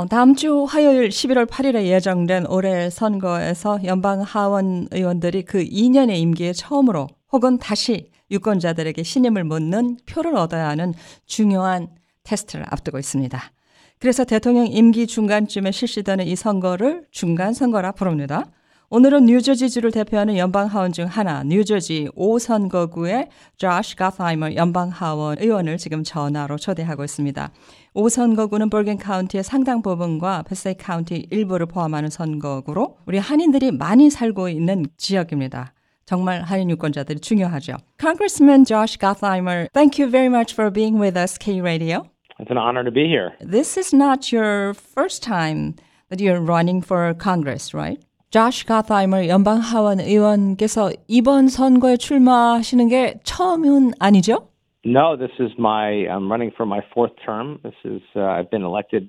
어, 다음 주 화요일 11월 8일에 예정된 올해 선거에서 연방 하원 의원들이 그 2년의 임기에 처음으로 혹은 다시 유권자들에게 신임을 묻는 표를 얻어야 하는 중요한 테스트를 앞두고 있습니다. 그래서 대통령 임기 중간쯤에 실시되는 이 선거를 중간 선거라 부릅니다. 오늘은 뉴저지주를 대표하는 연방 하원 중 하나, 뉴저지 5선거구의 조시 가파이머 연방 하원 의원을 지금 전화로 초대하고 있습니다. 5선거구는 볼겐 카운티의 상당 부분과 베세이 카운티 일부를 포함하는 선거구로 우리 한인들이 많이 살고 있는 지역입니다. 정말 한인 유권자들이 중요하죠. Congressman Josh Gottheimer, thank you very much for being with us, K Radio. It's an honor to be here. This is not your first time that you're running for Congress, right? 조시 가타이머 연방 하원 의원께서 이번 선거에 출마하시는 게 처음은 아니죠? No, this is my. I'm running for my fourth term. This is. Uh, I've been elected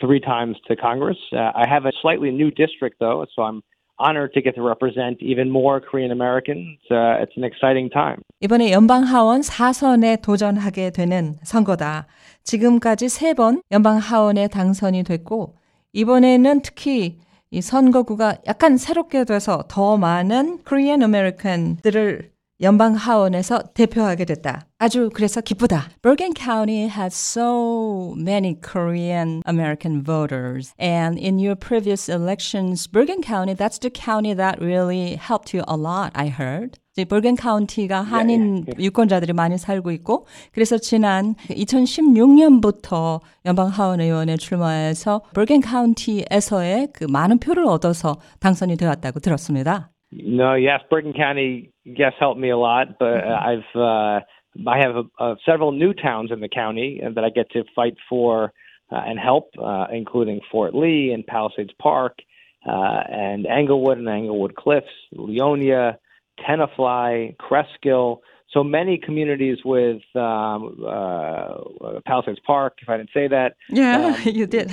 three times to Congress. Uh, I have a slightly new district though, so I'm honored to get to represent even more Korean Americans. Uh, it's an exciting time. 이번에 연방 하원 4선에 도전하게 되는 선거다. 지금까지 세 번 연방 하원에 당선이 됐고 이번에는 특히 이 선거구가 약간 새롭게 돼서 더 많은 Korean American들을 연방 하원에서 대표하게 됐다. 아주 그래서 기쁘다. Bergen County has so many Korean American voters. And in your previous elections, Bergen County, that's the county that really helped you a lot, I heard. 이제 버겐 카운티가 한인 yeah, yeah. 유권자들이 많이 살고 있고 그래서 지난 2016년부터 연방 하원 의원에 출마해서 버겐 카운티에서의 그 많은 표를 얻어서 당선이 되었다고 들었습니다. No, yes, Bergen County, yes, helped me a lot, but uh, I've uh, I have a, uh, several new towns in the county that I get to fight for uh, and help, uh, including Fort Lee and Palisades Park, uh, and Englewood and Englewood Cliffs, Leonia, Tenafly, Cresskill. So many communities with um, uh, Palisades Park, if I didn't say that. Yeah, um, you did.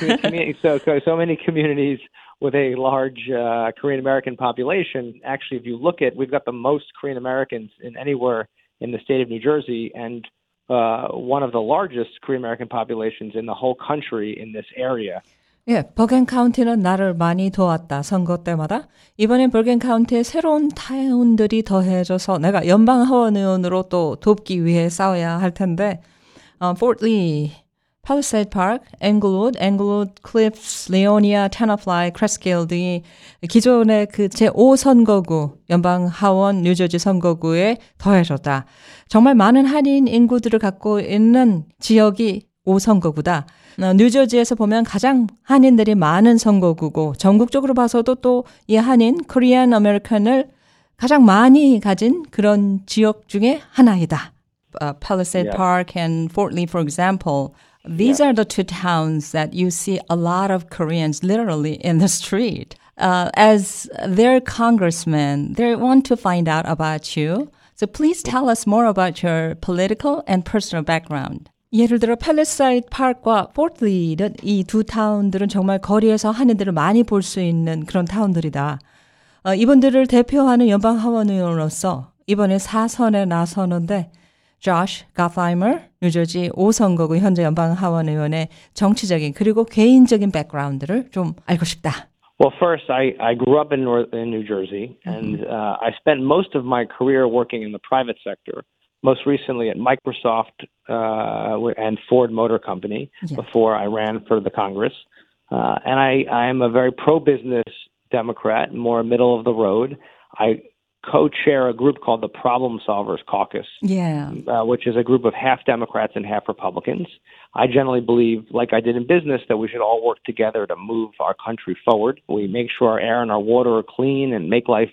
so, so, so many communities with a large uh, Korean American population. Actually, if you look at, we've got the most Korean Americans in anywhere in the state of New Jersey, and uh, one of the largest Korean American populations in the whole country in this area. 예, 버겐 카운티는 나를 많이 도왔다. 선거 때마다. 이번엔 버겐 카운티에 새로운 타운들이 더해져서 내가 연방 하원 의원으로 또 돕기 위해 싸워야 할 텐데, 어, 포트리, 팔리세이드 파크, 앵글우드, 앵글우드 클리프스, 레오니아, 테너플라이, 크레스킬 등이 기존의 그 제5선거구, 연방 하원 뉴저지 선거구에 더해졌다. 정말 많은 한인 인구들을 갖고 있는 지역이 5선거구다. 뉴저지에서 보면 가장 한인들이 많은 선거구고 전국적으로 봐서도 또 이 한인 Korean American을 가장 많이 가진 그런 지역 중에 하나이다. Uh, Palisade yeah. Park and Fort Lee, for example, these yeah. are the two towns that you see a lot of Koreans literally in the street. Uh, as their congressman, they want to find out about you. So please tell us more about your political and personal background. 예를 들어 팰리사이드 파크와 포트리는 이 두 타운들은 정말 거리에서 한인들을 많이 볼 수 있는 그런 타운들이다. 어, 이분들을 대표하는 연방 하원 의원으로서 이번에 사선에 나서는데 조시 가파이머 뉴저지 5선거구 현재 연방 하원 의원의 정치적인 그리고 개인적인 백그라운드를 좀 알고 싶다. Well, first, I, I grew up in, North, in New Jersey, and uh, I spent most of my career working in the private sector. most recently at Microsoft uh, and Ford Motor Company yeah. before I ran for the Congress. Uh, and I, I am a very pro business Democrat, more middle of the road. I co chair a group called the Problem Solvers Caucus, yeah. Uh, which is a group of half Democrats and half Republicans. I generally believe, like I did in business, that we should all work together to move our country forward. We make sure our air and our water are clean and make life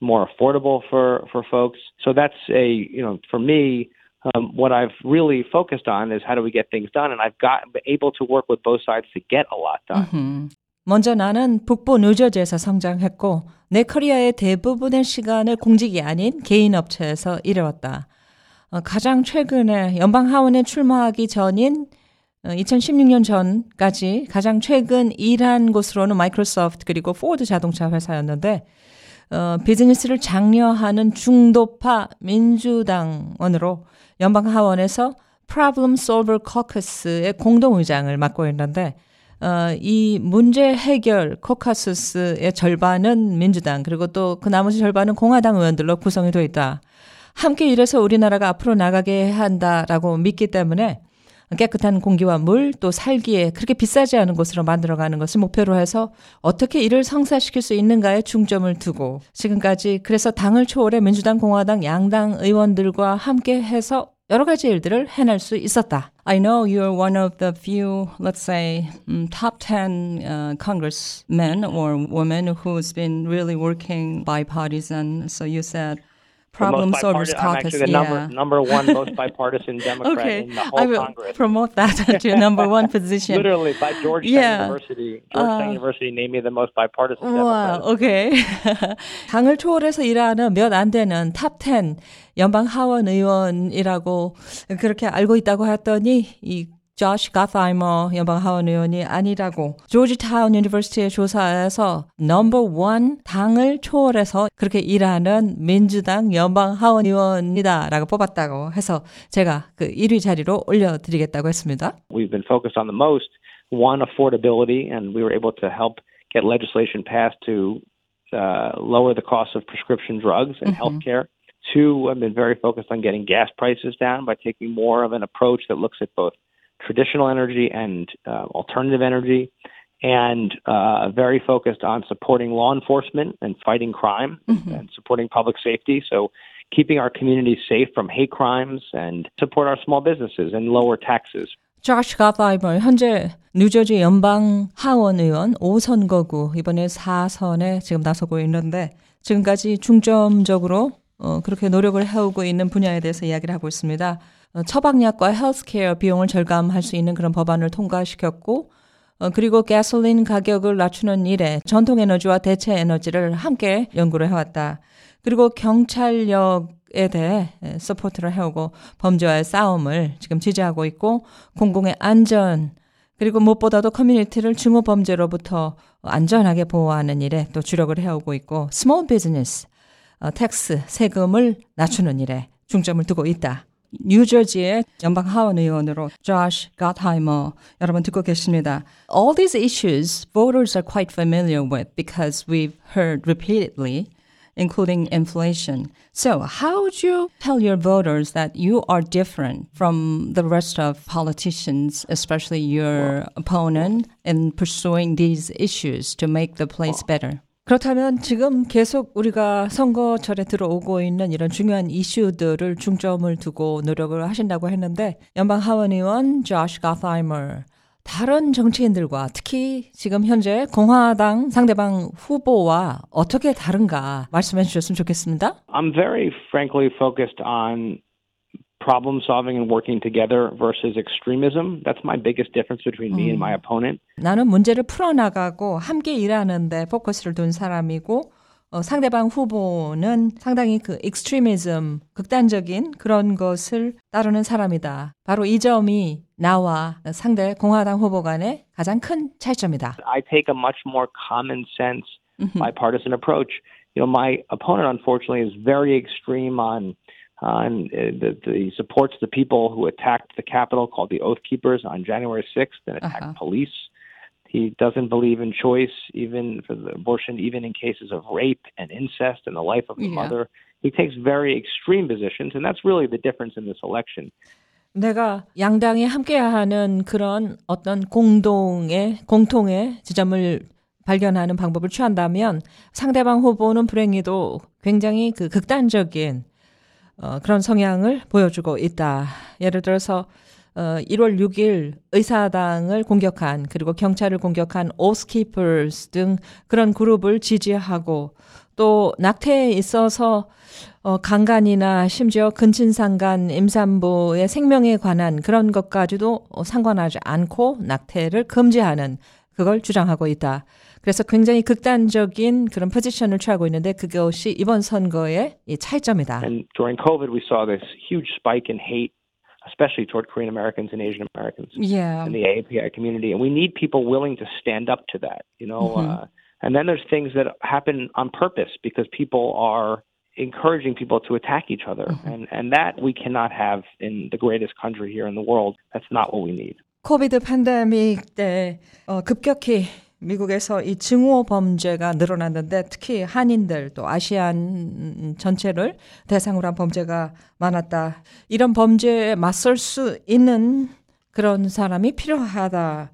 more affordable for for folks. So that's a you know for me. Um, what I've really focused on is how do we get things done, and I've got able to work with both sides to get a lot done. Mm-hmm. 먼저 나는 북부 뉴저지에서 성장했고 내 커리어의 대부분의 시간을 공직이 아닌 개인 업체에서 일해왔다. 어, 가장 최근에 연방 하원에 출마하기 전인 2016년 전까지 가장 최근 일한 곳으로는 마이크로소프트 그리고 포드 자동차 회사였는데 어, 비즈니스를 장려하는 중도파 민주당원으로 연방 하원에서 Problem Solver Caucus의 공동 의장을 맡고 있는데 어, 이 문제 해결 코카수스의 절반은 민주당 그리고 또 그 나머지 절반은 공화당 의원들로 구성이 되어 있다. 함께 일해서 우리나라가 앞으로 나가게 한다라고 믿기 때문에 깨끗한 공기와 물, 또 살기에 그렇게 비싸지 않은 곳으로 만들어가는 것을 목표로 해서 어떻게 이를 성사시킬 수 있는가에 중점을 두고 지금까지 그래서 당을 초월해 민주당, 공화당, 양당 의원들과 함께 해서 여러 가지 일들을 해낼 수 있었다. I know you're one of the few, let's say, um, top 10 uh, congressmen or women who's been really working bipartisan. So you said problem solvers caucus. actually the yeah. number, number one most bipartisan Democrat okay, in the whole I will Congress. promote that to your number one position. Literally, by Georgetown Yeah. University. Georgetown Uh, University named me the most bipartisan 와, Democrat. 오케이. 당을 초월해서 일하는 몇 안 되는 탑10 연방 하원 의원이라고 그렇게 알고 있다고 했더니 이 조시 가타이머 연방 하원 의원이 아니라고 조지타운 유니버시티의 조사에서 넘버 원 당을 초월해서 그렇게 일하는 민주당 연방 하원 의원이다라고 뽑았다고 해서 제가 그 1위 자리로 올려드리겠다고 했습니다. We've been focused on the most one, affordability, and we were able to help get legislation passed to uh, lower the cost of prescription drugs and healthcare. Two, I've been very focused on getting gas prices down by taking more of an approach that looks at both traditional energy and uh, alternative energy, and uh, very focused on supporting law enforcement and fighting crime and supporting public safety. So, keeping our communities safe from hate crimes and support our small businesses and lower taxes. 조시 가바이머 현재 뉴저지 연방 하원 의원 5선거구 이번에 4선에 지금 나서고 있는데 지금까지 중점적으로 어, 그렇게 노력을 해오고 있는 분야에 대해서 이야기를 하고 있습니다. 어, 처방약과 헬스케어 비용을 절감할 수 있는 그런 법안을 통과시켰고 어, 그리고 가솔린 가격을 낮추는 일에 전통 에너지와 대체 에너지를 함께 연구를 해왔다. 그리고 경찰력에 대해 에, support를 해오고 범죄와의 싸움을 지금 지지하고 있고 공공의 안전 그리고 무엇보다도 커뮤니티를 증오 범죄로부터 안전하게 보호하는 일에 또 주력을 해오고 있고 small business 어, tax 세금을 낮추는 일에 중점을 두고 있다. 뉴저지의 연방 하원 의원으로 조시 가타이머 여러분 듣고 계십니다. All these issues voters are quite familiar with because we've heard repeatedly including inflation. So, how would you tell your voters that you are different from the rest of politicians, especially your opponent, in pursuing these issues to make the place better? 그렇다면 지금 계속 우리가 선거철에 들어오고 있는 이런 중요한 이슈들을 중점을 두고 노력을 하신다고 했는데 연방 하원 의원 조시 가타이머 다른 정치인들과 특히 지금 현재 공화당 상대방 후보와 어떻게 다른가 말씀해 주셨으면 좋겠습니다. I'm very frankly focused on problem solving and working together versus extremism. That's my biggest difference between me and my opponent. 나는 문제를 풀어나가고 함께 일하는데 포커스를 둔 사람이고 어, 상대방 후보는 상당히 그 extremism, 극단적인 그런 것을 따르는 사람이다. 바로 이 점이 나와 상대 공화당 후보 간의 가장 큰 차이점이다. I take a much more common sense bipartisan approach. You know, my opponent unfortunately is very extreme on on uh, the, the supports the people who attacked the Capitol called the Oath Keepers on January 6th and attacked Uh-huh. police. He doesn't believe in choice, even for the abortion, even in cases of rape and incest and the life of the Yeah. mother. He takes very extreme positions, and that's really the difference in this election. 내가 양당이 함께하는 그런 어떤 공동의 공통의 지점을 발견하는 방법을 취한다면 상대방 후보는 불행히도 굉장히 그 극단적인 어, 그런 성향을 보여주고 있다. 예를 들어서 어, 1월 6일 의사당을 공격한 그리고 경찰을 공격한 오스키퍼스 등 그런 그룹을 지지하고 또 낙태에 있어서 어, 강간이나 심지어 근친상간 임산부의 생명에 관한 그런 것까지도 어, 상관하지 않고 낙태를 금지하는 그걸 주장하고 있다. 그래서 굉장히 극단적인 그런 포지션을 취하고 있는데 그것이 이번 선거의 이 차이점이다. And during COVID, we saw this huge spike in hate, especially toward Korean Americans and Asian Americans Yeah. in the AAPI community. And we need people willing to stand up to that, you know. Uh, and then there's things that happen on purpose because people are encouraging people to attack each other. And, and that we cannot have in the greatest country here in the world. That's not what we need. 코비드 팬데믹 때 어, 급격히 미국에서 이 증오 범죄가 늘어났는데 특히 한인들 또 아시안 전체를 대상으로 한 범죄가 많았다. 이런 범죄에 맞설 수 있는 그런 사람이 필요하다.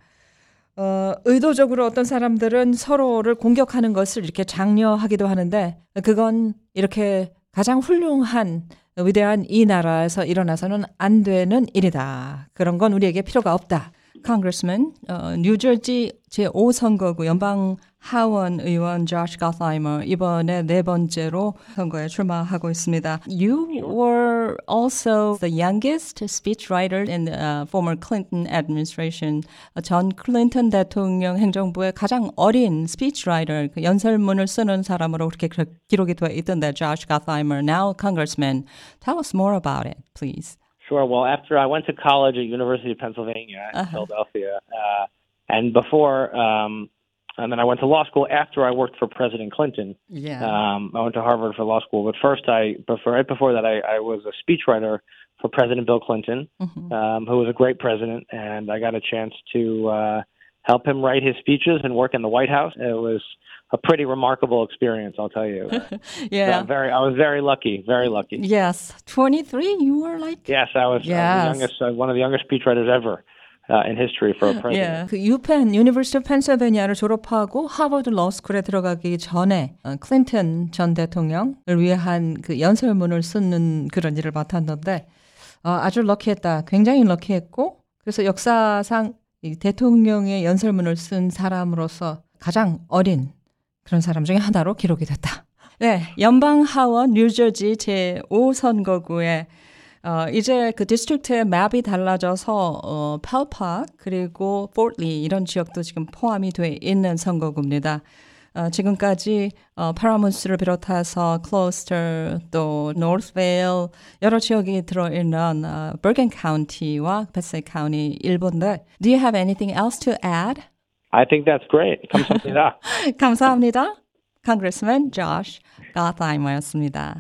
어, 의도적으로 어떤 사람들은 서로를 공격하는 것을 이렇게 장려하기도 하는데 그건 이렇게 가장 훌륭한 위대한 이 나라에서 일어나서는 안 되는 일이다. 그런 건 우리에게 필요가 없다. Congressman, 어, 뉴저지 제5선거구 연방 하원 의원 조시 가사이머 이번에 네 번째로 선거에 출마하고 있습니다. You were also the youngest speechwriter in the uh, former Clinton administration. 전 클린턴 대통령 행정부의 가장 어린 speechwriter, 그 연설문을 쓰는 사람으로 그렇게 기록이 되어 있던데, Josh Gottheimer, now congressman. Tell us more about it, please. Sure. Well, after I went to college at University of Pennsylvania in uh-huh. Philadelphia, uh, and before, um, and then I went to law school after I worked for President Clinton. Yeah. Um, I went to Harvard for law school, but first, I before right before that, I, I was a speechwriter for President Bill Clinton, mm-hmm. um, who was a great president, and I got a chance to uh, help him write his speeches and work in the White House. It was a pretty remarkable experience, I'll tell you. yeah. So very, I was very lucky, very lucky. Yes. 23, you were like? Yes, I was, yes. I was the youngest, uh, one of the youngest speechwriters ever. Uh, in history for a president. Yeah. 그 유펜, University of Pennsylvania를 졸업하고 하버드 러스쿨에 들어가기 전에 어, 클린턴 전 대통령을 위한 그 연설문을 쓰는 그런 일을 맡았는데 어, 아주 럭키했다. 굉장히 럭키했고 그래서 역사상 이 대통령의 연설문을 쓴 사람으로서 가장 어린 그런 사람 중에 하나로 기록이 됐다. 네, 연방 하원 뉴저지 제 5선거구에 어, 이제 그 district의 map이 달라져서 어, 팰팍 그리고 포트리 이런 지역도 지금 포함이 돼 있는 선거구입니다. 어, 지금까지 어, 파라무스를 비롯해서 클로스터 또 노스베일 여러 지역이 들어있는 어, 버겐 카운티와 퍼세익 카운티 일부인데 Do you have anything else to add? I think that's great. 감사합니다. 감사합니다. Congressman Josh Gottheimer였습니다.